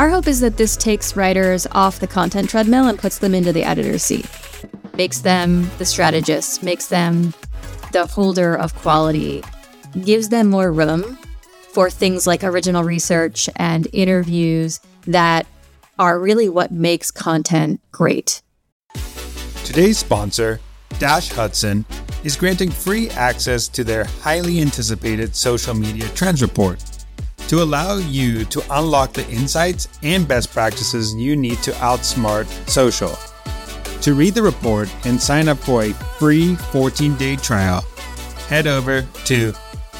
Our hope is that this takes writers off the content treadmill and puts them into the editor's seat. Makes them the strategist, makes them the holder of quality, gives them more room for things like original research and interviews that are really what makes content great. Today's sponsor, Dash Hudson, is granting free access to their highly anticipated social media trends report to allow you to unlock the insights and best practices you need to outsmart social. To read the report and sign up for a free 14 day trial, head over to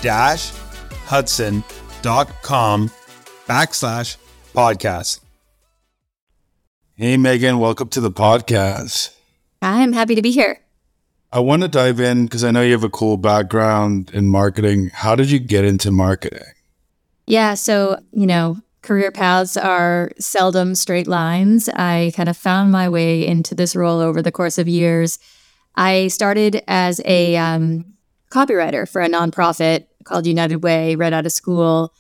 dashhudson.com backslash podcast. Hey, Meghan, welcome to the podcast. I'm happy to be here. I want to dive in because I know you have a cool background in marketing. How did you get into marketing? Yeah. So, you know, career paths are seldom straight lines. I kind of found my way into this role over the course of years. I started as a um, copywriter for a nonprofit called United Way right out of school.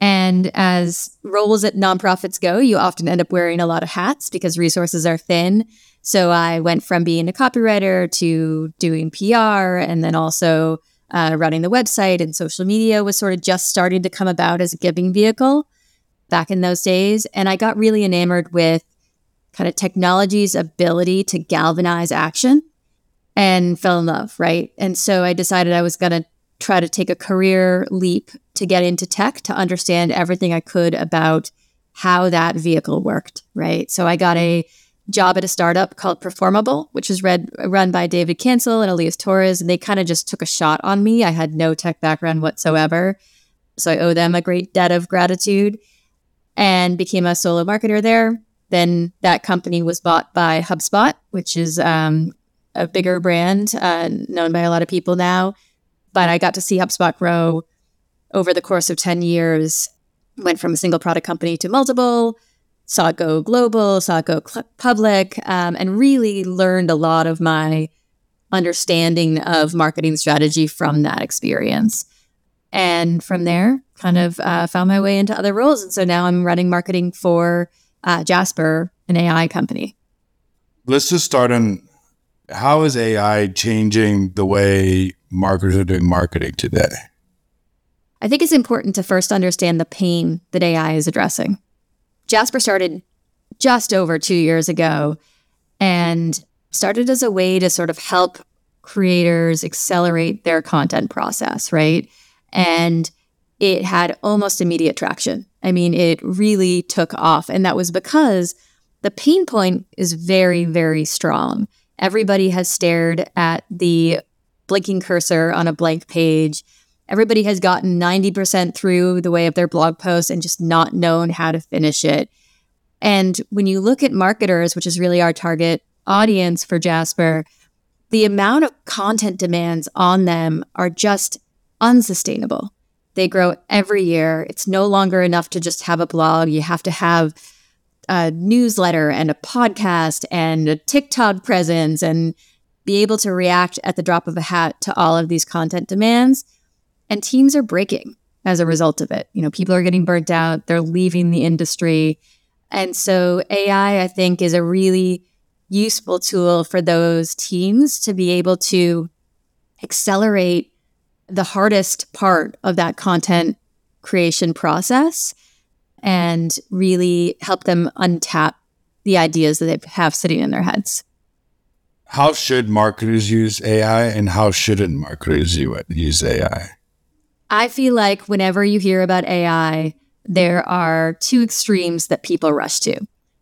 And as roles at nonprofits go, you often end up wearing a lot of hats because resources are thin. So I went from being a copywriter to doing PR and then also uh, running the website and social media was sort of just starting to come about as a giving vehicle back in those days. And I got really enamored with kind of technology's ability to galvanize action and fell in love, right? And so I decided I was going to try to take a career leap to get into tech to understand everything I could about how that vehicle worked, right? So I got a job at a startup called Performable, which is read, run by David Cancel and Elias Torres. And they kind of just took a shot on me. I had no tech background whatsoever. So I owe them a great debt of gratitude and became a solo marketer there. Then that company was bought by HubSpot, which is um, a bigger brand uh, known by a lot of people now. But I got to see HubSpot grow over the course of 10 years, went from a single product company to multiple saw it go global, saw it go cl- public, um, and really learned a lot of my understanding of marketing strategy from that experience. And from there, kind of uh, found my way into other roles. And so now I'm running marketing for uh, Jasper, an AI company. Let's just start on how is AI changing the way marketers are doing marketing today? I think it's important to first understand the pain that AI is addressing. Jasper started just over two years ago and started as a way to sort of help creators accelerate their content process, right? And it had almost immediate traction. I mean, it really took off. And that was because the pain point is very, very strong. Everybody has stared at the blinking cursor on a blank page everybody has gotten 90% through the way of their blog post and just not known how to finish it. And when you look at marketers, which is really our target audience for Jasper, the amount of content demands on them are just unsustainable. They grow every year. It's no longer enough to just have a blog. You have to have a newsletter and a podcast and a TikTok presence and be able to react at the drop of a hat to all of these content demands. And teams are breaking as a result of it. You know, people are getting burnt out, they're leaving the industry. And so AI, I think, is a really useful tool for those teams to be able to accelerate the hardest part of that content creation process and really help them untap the ideas that they have sitting in their heads. How should marketers use AI and how shouldn't marketers use AI? I feel like whenever you hear about AI, there are two extremes that people rush to.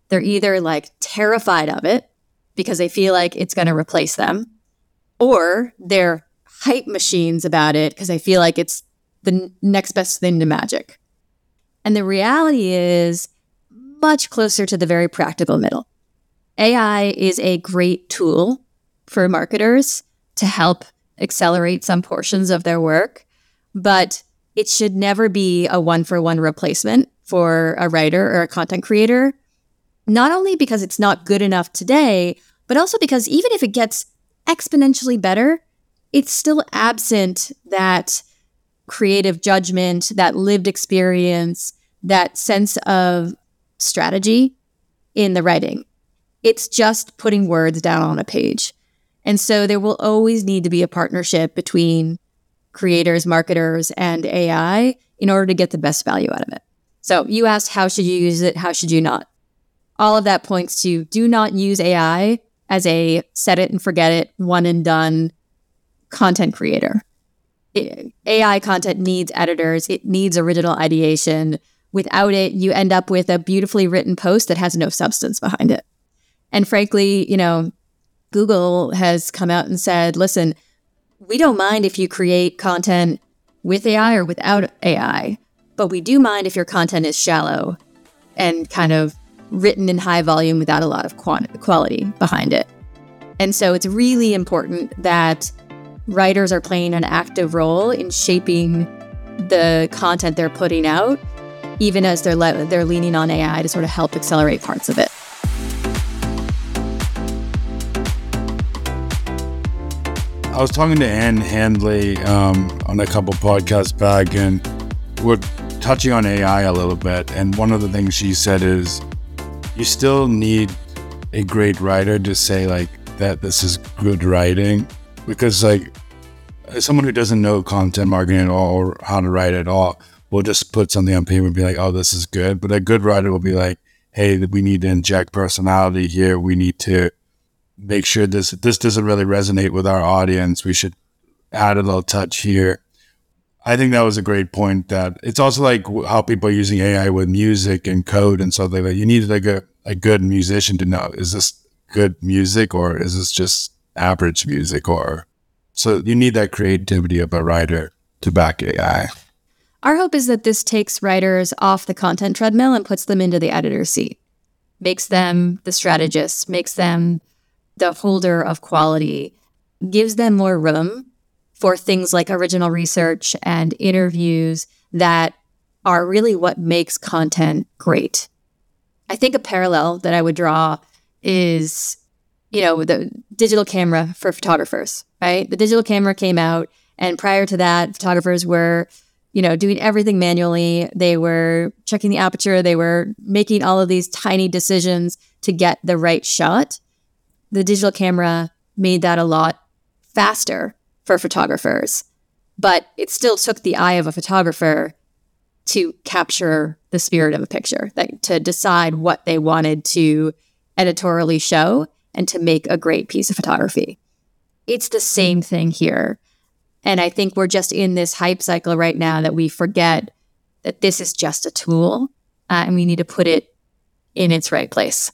They're either like terrified of it because they feel like it's going to replace them, or they're hype machines about it because they feel like it's the n- next best thing to magic. And the reality is much closer to the very practical middle. AI is a great tool for marketers to help accelerate some portions of their work, but it should never be a one for one replacement for a writer or a content creator. Not only because it's not good enough today, but also because even if it gets exponentially better, it's still absent that creative judgment, that lived experience, that sense of strategy in the writing. It's just putting words down on a page. And so there will always need to be a partnership between creators, marketers, and AI in order to get the best value out of it. So you asked, how should you use it? How should you not? All of that points to do not use AI as a set it and forget it, one and done content creator. AI content needs editors, it needs original ideation. Without it, you end up with a beautifully written post that has no substance behind it. And frankly, you know, Google has come out and said, listen, we don't mind if you create content with AI or without AI, but we do mind if your content is shallow and kind of written in high volume without a lot of quality behind it. And so it's really important that writers are playing an active role in shaping the content they're putting out, even as they're le- they're leaning on AI to sort of help accelerate parts of it. I was talking to Ann Handley um, on a couple podcasts back, and we're touching on AI a little bit. And one of the things she said is, you still need a great writer to say like that this is good writing, because like someone who doesn't know content marketing at all or how to write at all will just put something on paper and be like, oh, this is good. But a good writer will be like, hey, we need to inject personality here. We need to make sure this this doesn't really resonate with our audience. We should add a little touch here. I think that was a great point. That it's also like how people are using AI with music and code and stuff like that. You need like a, a good musician to know is this good music or is this just average music or so you need that creativity of a writer to back AI. Our hope is that this takes writers off the content treadmill and puts them into the editor's seat, makes them the strategists, makes them the holder of quality gives them more room for things like original research and interviews that are really what makes content great. I think a parallel that I would draw is, you know, the digital camera for photographers, right? The digital camera came out, and prior to that, photographers were, you know, doing everything manually. They were checking the aperture, they were making all of these tiny decisions to get the right shot the digital camera made that a lot faster for photographers, but it still took the eye of a photographer to capture the spirit of a picture, to decide what they wanted to editorially show and to make a great piece of photography. It's the same thing here. And I think we're just in this hype cycle right now that we forget that this is just a tool uh, and we need to put it in its right place.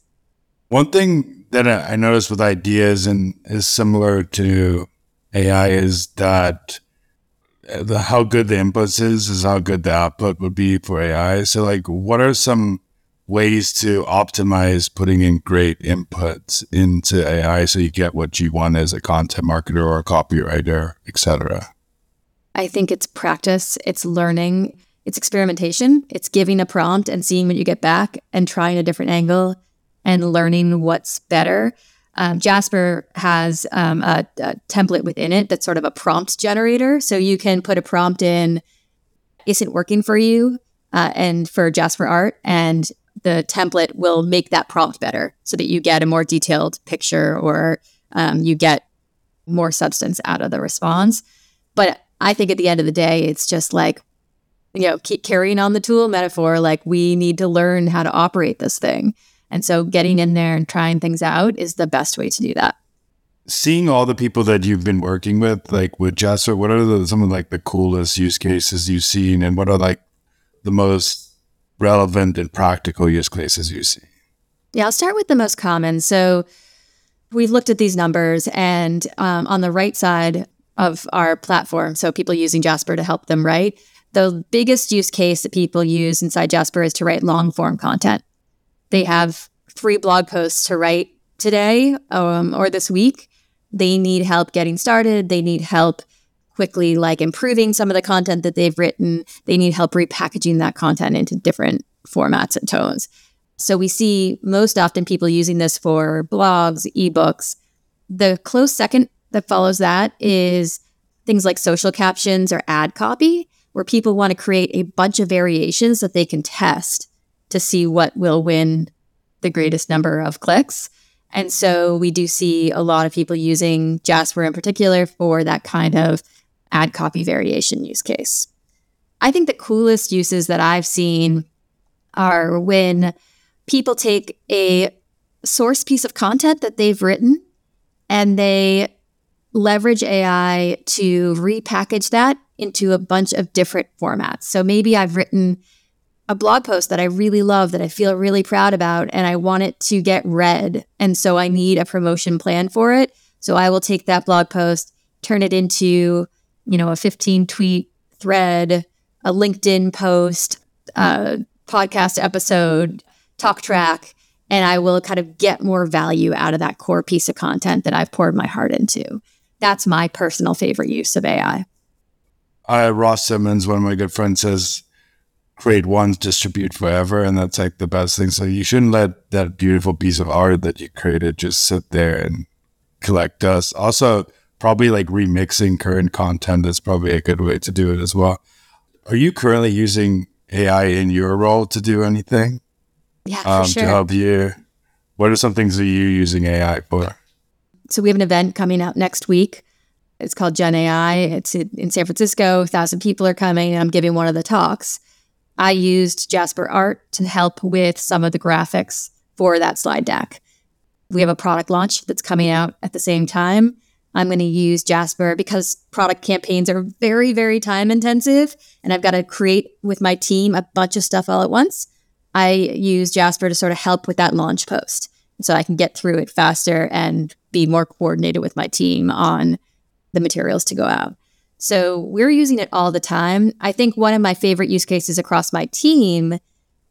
One thing that I noticed with ideas and is similar to AI is that uh, the how good the inputs is is how good the output would be for AI. So like what are some ways to optimize putting in great inputs into AI so you get what you want as a content marketer or a copywriter, etc. I think it's practice, it's learning, it's experimentation, it's giving a prompt and seeing what you get back and trying a different angle and learning what's better. Um, Jasper has um, a, a, template within it that's sort of a prompt generator. So you can put a prompt in, isn't working for you, uh, and for Jasper Art, and the template will make that prompt better so that you get a more detailed picture or um, you get more substance out of the response. But I think at the end of the day, it's just like, you know, keep carrying on the tool metaphor. Like we need to learn how to operate this thing. And so getting in there and trying things out is the best way to do that. Seeing all the people that you've been working with, like with Jasper, what are the, some of like the coolest use cases you've seen and what are like the most relevant and practical use cases you see? Yeah, I'll start with the most common. So we've looked at these numbers and um, on the right side of our platform, so people using Jasper to help them write, the biggest use case that people use inside Jasper is to write long form content. They have three blog posts to write today um, or this week. They need help getting started. They need help quickly, like improving some of the content that they've written. They need help repackaging that content into different formats and tones. So we see most often people using this for blogs, ebooks. The close second that follows that is things like social captions or ad copy, where people want to create a bunch of variations that they can test to see what will win the greatest number of clicks. And so we do see a lot of people using Jasper in particular for that kind of ad copy variation use case. I think the coolest uses that I've seen are when people take a source piece of content that they've written and they leverage AI to repackage that into a bunch of different formats. So maybe I've written a blog post that I really love that I feel really proud about and I want it to get read. And so I need a promotion plan for it. So I will take that blog post, turn it into, you know, a 15 tweet thread, a LinkedIn post, a podcast episode, talk track, and I will kind of get more value out of that core piece of content that I've poured my heart into that's my personal favorite use of AI. Uh, Ross Simmonds, one of my good friends, says, create once, distribute forever. And that's like the best thing. So you shouldn't let that beautiful piece of art that you created just sit there and collect dust. Also, probably like remixing current content is probably a good way to do it as well. Are you currently using AI in your role to do anything? Yeah, um, sure. To help you. What are some things that you're using AI for? So we have an event coming out next week. It's called Gen AI. It's in San Francisco. A thousand people are coming, and I'm giving one of the talks. I used Jasper Art to help with some of the graphics for that slide deck. We have a product launch that's coming out at the same time. I'm going to use Jasper because product campaigns are very, very time intensive, and I've got to create with my team a bunch of stuff all at once. I use Jasper to sort of help with that launch post so I can get through it faster and be more coordinated with my team on the materials to go out. So we're using it all the time. I think one of my favorite use cases across my team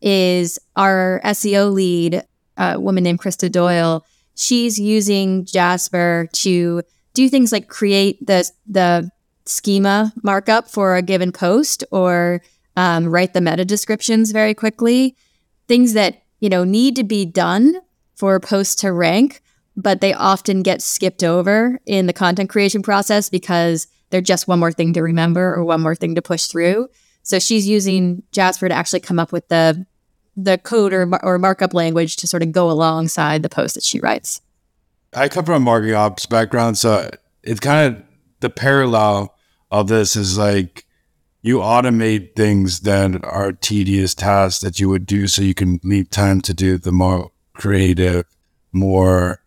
is our SEO lead, a woman named Krista Doyle. She's using Jasper to do things like create the the schema markup for a given post or um, write the meta descriptions very quickly. Things that you know need to be done for posts to rank, but they often get skipped over in the content creation process because they're just one more thing to remember or one more thing to push through. So she's using Jasper to actually come up with the the code or, or markup language to sort of go alongside the post that she writes. I come from a marketing ops background, so it's kind of the parallel of this is like you automate things that are tedious tasks that you would do so you can leave time to do the more creative, more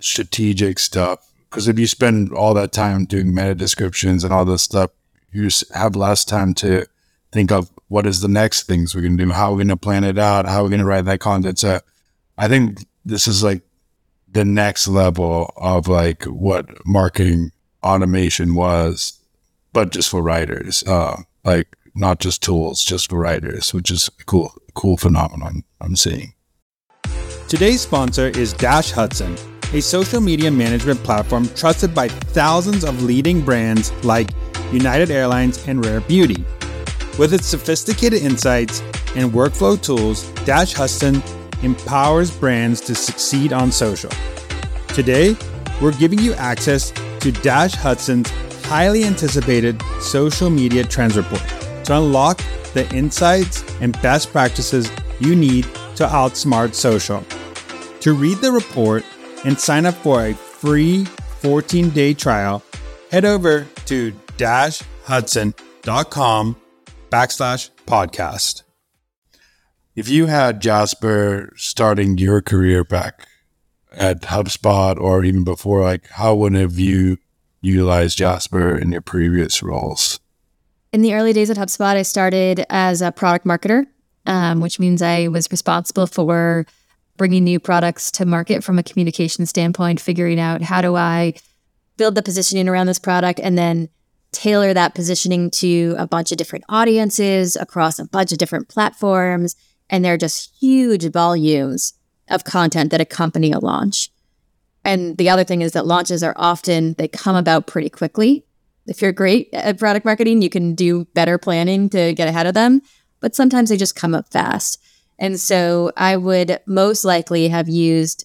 strategic stuff. Because if you spend all that time doing meta descriptions and all this stuff, you have less time to think of what is the next things we're going to do, how we're going to plan it out, how we're going to write that content. So I think this is like the next level of like what marketing automation was, but just for writers, uh, like not just tools, just for writers, which is a cool, cool phenomenon I'm seeing. Today's sponsor is Dash Hudson, a social media management platform trusted by thousands of leading brands like United Airlines and Rare Beauty. With its sophisticated insights and workflow tools, Dash Hudson empowers brands to succeed on social. Today, we're giving you access to Dash Hudson's highly anticipated social media trends report to unlock the insights and best practices you need to outsmart social. To read the report and sign up for a free 14 day trial, head over to dashhudson.com backslash podcast. If you had Jasper starting your career back at HubSpot or even before, like how would have you utilized Jasper in your previous roles? In the early days at HubSpot, I started as a product marketer um, which means I was responsible for bringing new products to market from a communication standpoint, figuring out how do I build the positioning around this product and then tailor that positioning to a bunch of different audiences across a bunch of different platforms. And there are just huge volumes of content that accompany a launch. And the other thing is that launches are often, they come about pretty quickly. If you're great at product marketing, you can do better planning to get ahead of them, but sometimes they just come up fast. And so I would most likely have used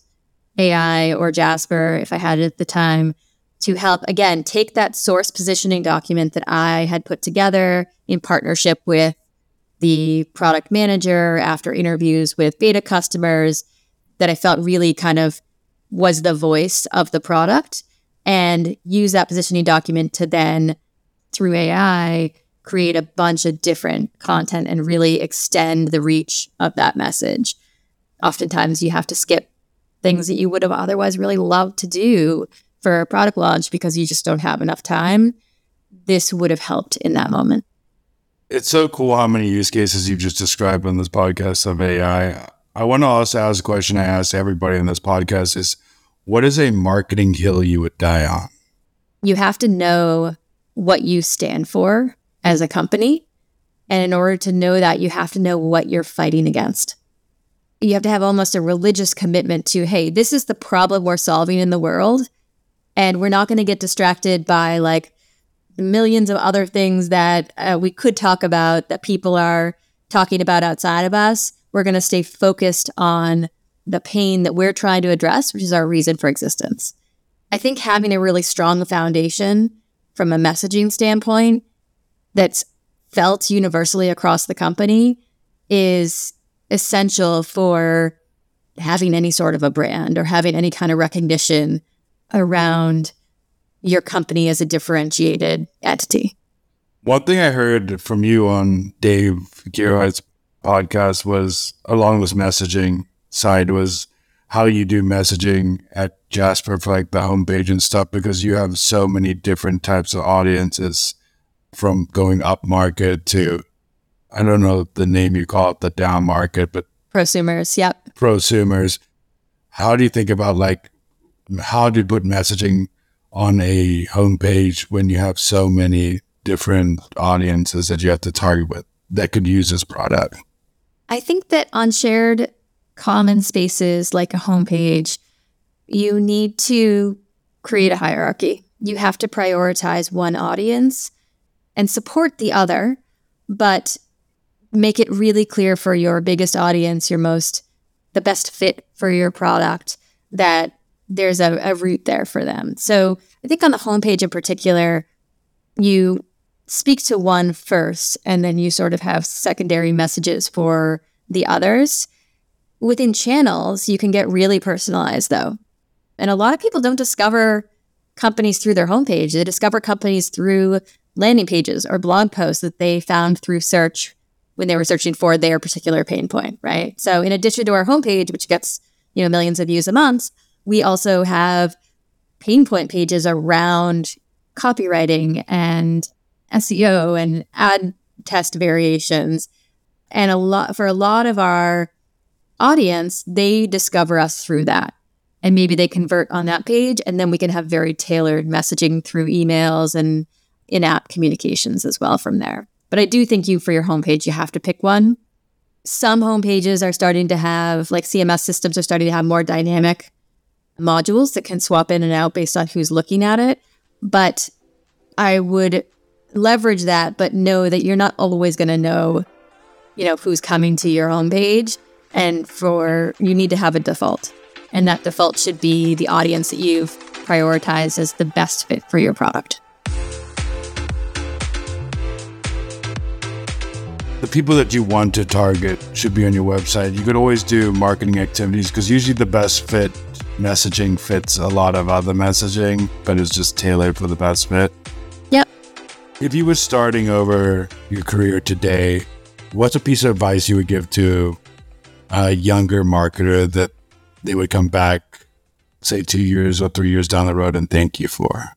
AI or Jasper if I had it at the time to help, again, take that source positioning document that I had put together in partnership with the product manager after interviews with beta customers that I felt really kind of was the voice of the product and use that positioning document to then, through AI, create a bunch of different content and really extend the reach of that message. Oftentimes, you have to skip things that you would have otherwise really loved to do for a product launch because you just don't have enough time. This would have helped in that moment. It's so cool how many use cases you've just described on this podcast of AI. I want to also ask a question I ask everybody in this podcast is what is a marketing hill you would die on? You have to know what you stand for as a company. And in order to know that, you have to know what you're fighting against. You have to have almost a religious commitment to, hey, this is the problem we're solving in the world. And we're not going to get distracted by like millions of other things that uh, we could talk about that people are talking about outside of us. We're going to stay focused on the pain that we're trying to address, which is our reason for existence. I think having a really strong foundation from a messaging standpoint that's felt universally across the company is essential for having any sort of a brand or having any kind of recognition around your company as a differentiated entity. One thing I heard from you on Dave Gerhardt's podcast was along this messaging side was how you do messaging at Jasper for like the homepage and stuff because you have so many different types of audiences from going up market to I don't know the name you call it, the down market, but prosumers, yep. Prosumers. How do you think about like how do you put messaging on a homepage when you have so many different audiences that you have to target with that could use this product? I think that on shared common spaces like a homepage, you need to create a hierarchy. You have to prioritize one audience and support the other, but make it really clear for your biggest audience, your most, the best fit for your product, that there's a, a route there for them. So I think on the homepage in particular, you speak to one first, and then you sort of have secondary messages for the others. Within channels, you can get really personalized though. And a lot of people don't discover companies through their homepage. They discover companies through landing pages or blog posts that they found through search when they were searching for their particular pain point, right? So in addition to our homepage, which gets, you know, millions of views a month, we also have pain point pages around copywriting and SEO and ad test variations. And a lot for a lot of our audience, they discover us through that. And maybe they convert on that page. And then we can have very tailored messaging through emails and in app communications as well from there. But I do think you, for your homepage, you have to pick one. Some homepages are starting to have, like CMS systems, are starting to have more dynamic modules that can swap in and out based on who's looking at it. But I would leverage that, but know that you're not always going to know, you know, who's coming to your homepage. And for you need to have a default. And that default should be the audience that you've prioritized as the best fit for your product. The people that you want to target should be on your website. You could always do marketing activities because usually the best fit messaging fits a lot of other messaging, but it's just tailored for the best fit. Yep. If you were starting over your career today, what's a piece of advice you would give to a younger marketer that they would come back, say, two years or three years down the road and thank you for?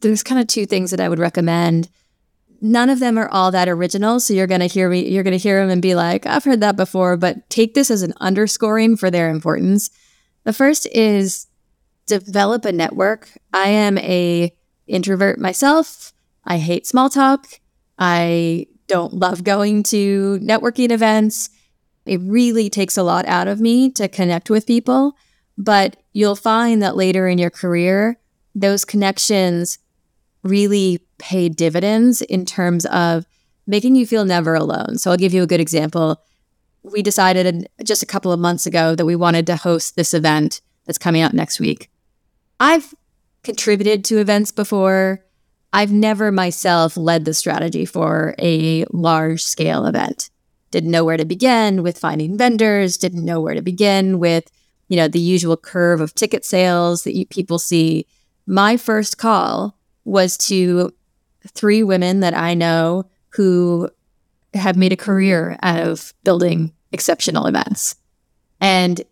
There's kind of two things that I would recommend none of them are all that original. So you're going to hear me, you're going to hear them and be like, I've heard that before, but take this as an underscoring for their importance. The first is develop a network. I am a introvert myself. I hate small talk. I don't love going to networking events. It really takes a lot out of me to connect with people, but you'll find that later in your career, those connections really pay dividends in terms of making you feel never alone. So I'll give you a good example. We decided just a couple of months ago that we wanted to host this event that's coming out next week. I've contributed to events before. I've never myself led the strategy for a large scale event. Didn't know where to begin with finding vendors, didn't know where to begin with, you know, the usual curve of ticket sales that you, people see. My first call was to three women that I know who have made a career out of building exceptional events. And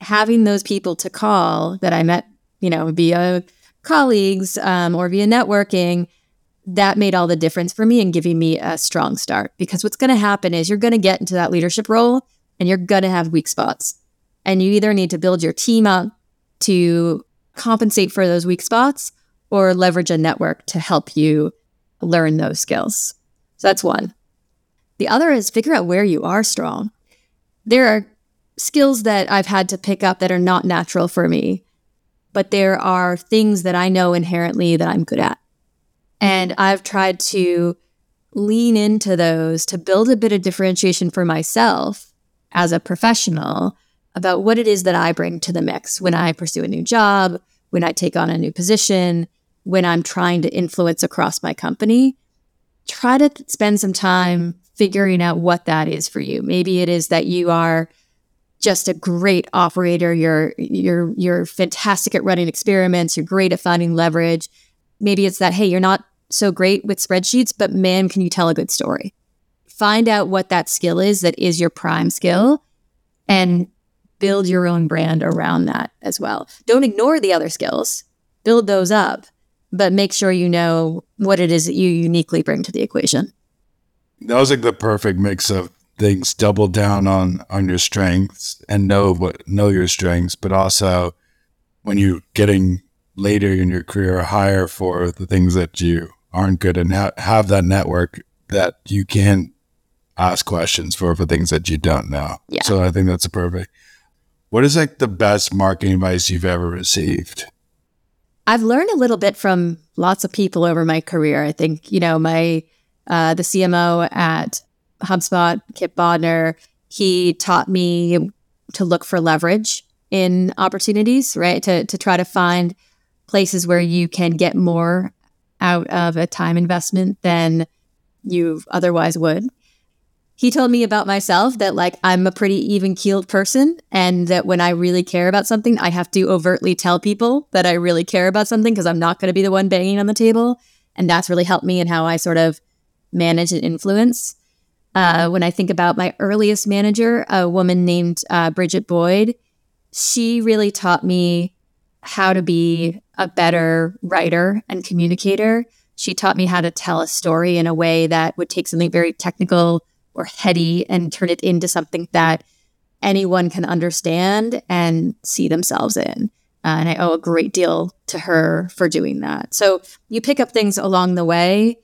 having those people to call that I met, you know, via colleagues um, or via networking, that made all the difference for me in giving me a strong start. Because what's going to happen is you're going to get into that leadership role and you're going to have weak spots. And you either need to build your team up to compensate for those weak spots or leverage a network to help you learn those skills. So that's one. The other is figure out where you are strong. There are skills that I've had to pick up that are not natural for me, but there are things that I know inherently that I'm good at. And I've tried to lean into those to build a bit of differentiation for myself as a professional about what it is that I bring to the mix when I pursue a new job, when I take on a new position, when I'm trying to influence across my company. Try to spend some time figuring out what that is for you. Maybe it is that you are just a great operator. You're you're you're fantastic at running experiments. You're great at finding leverage. Maybe it's that hey, you're not so great with spreadsheets, but man, can you tell a good story? Find out what that skill is that is your prime skill and build your own brand around that as well. Don't ignore the other skills. Build those up, but make sure you know what it is that you uniquely bring to the equation. That was like the perfect mix of things double down on on your strengths and know what know your strengths but also when you're getting later in your career hire for the things that you aren't good and ha- have that network that you can ask questions for for things that you don't know yeah. so i think that's a perfect what is like the best marketing advice you've ever received i've learned a little bit from lots of people over my career i think you know my uh, the cmo at HubSpot, Kipp Bodnar, he taught me to look for leverage in opportunities, right? To, to try to find places where you can get more out of a time investment than you otherwise would. He told me about myself that like I'm a pretty even keeled person and that when I really care about something, I have to overtly tell people that I really care about something because I'm not going to be the one banging on the table. And that's really helped me in how I sort of manage and influence. Uh, when I think about my earliest manager, a woman named uh, Bridget Boyd, she really taught me how to be a better writer and communicator. She taught me how to tell a story in a way that would take something very technical or heady and turn it into something that anyone can understand and see themselves in. Uh, and I owe a great deal to her for doing that. So you pick up things along the way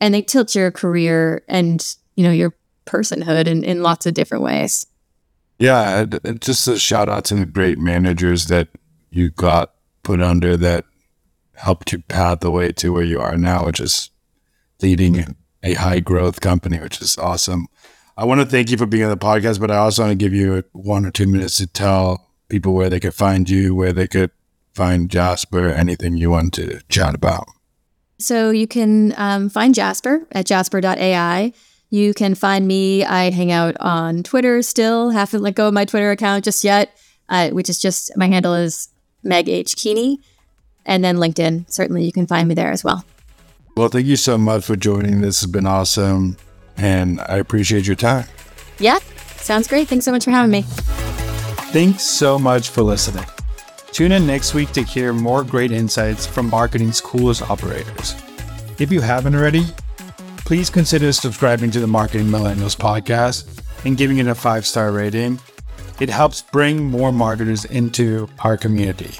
and they tilt your career and you know, your personhood in, in lots of different ways. Yeah, just a shout out to the great managers that you got put under that helped you path the way to where you are now, which is leading a high growth company, which is awesome. I want to thank you for being on the podcast, but I also want to give you one or two minutes to tell people where they could find you, where they could find Jasper, anything you want to chat about. So you can um, find Jasper at jasper.ai. You can find me. I hang out on Twitter still. Haven't let go of my Twitter account just yet, uh, which is just my handle is Meg H. Keaney. And then LinkedIn. Certainly you can find me there as well. Well, thank you so much for joining. This has been awesome. And I appreciate your time. Yeah, sounds great. Thanks so much for having me. Thanks so much for listening. Tune in next week to hear more great insights from marketing's coolest operators. If you haven't already, please consider subscribing to the Marketing Millennials podcast and giving it a five star rating. It helps bring more marketers into our community.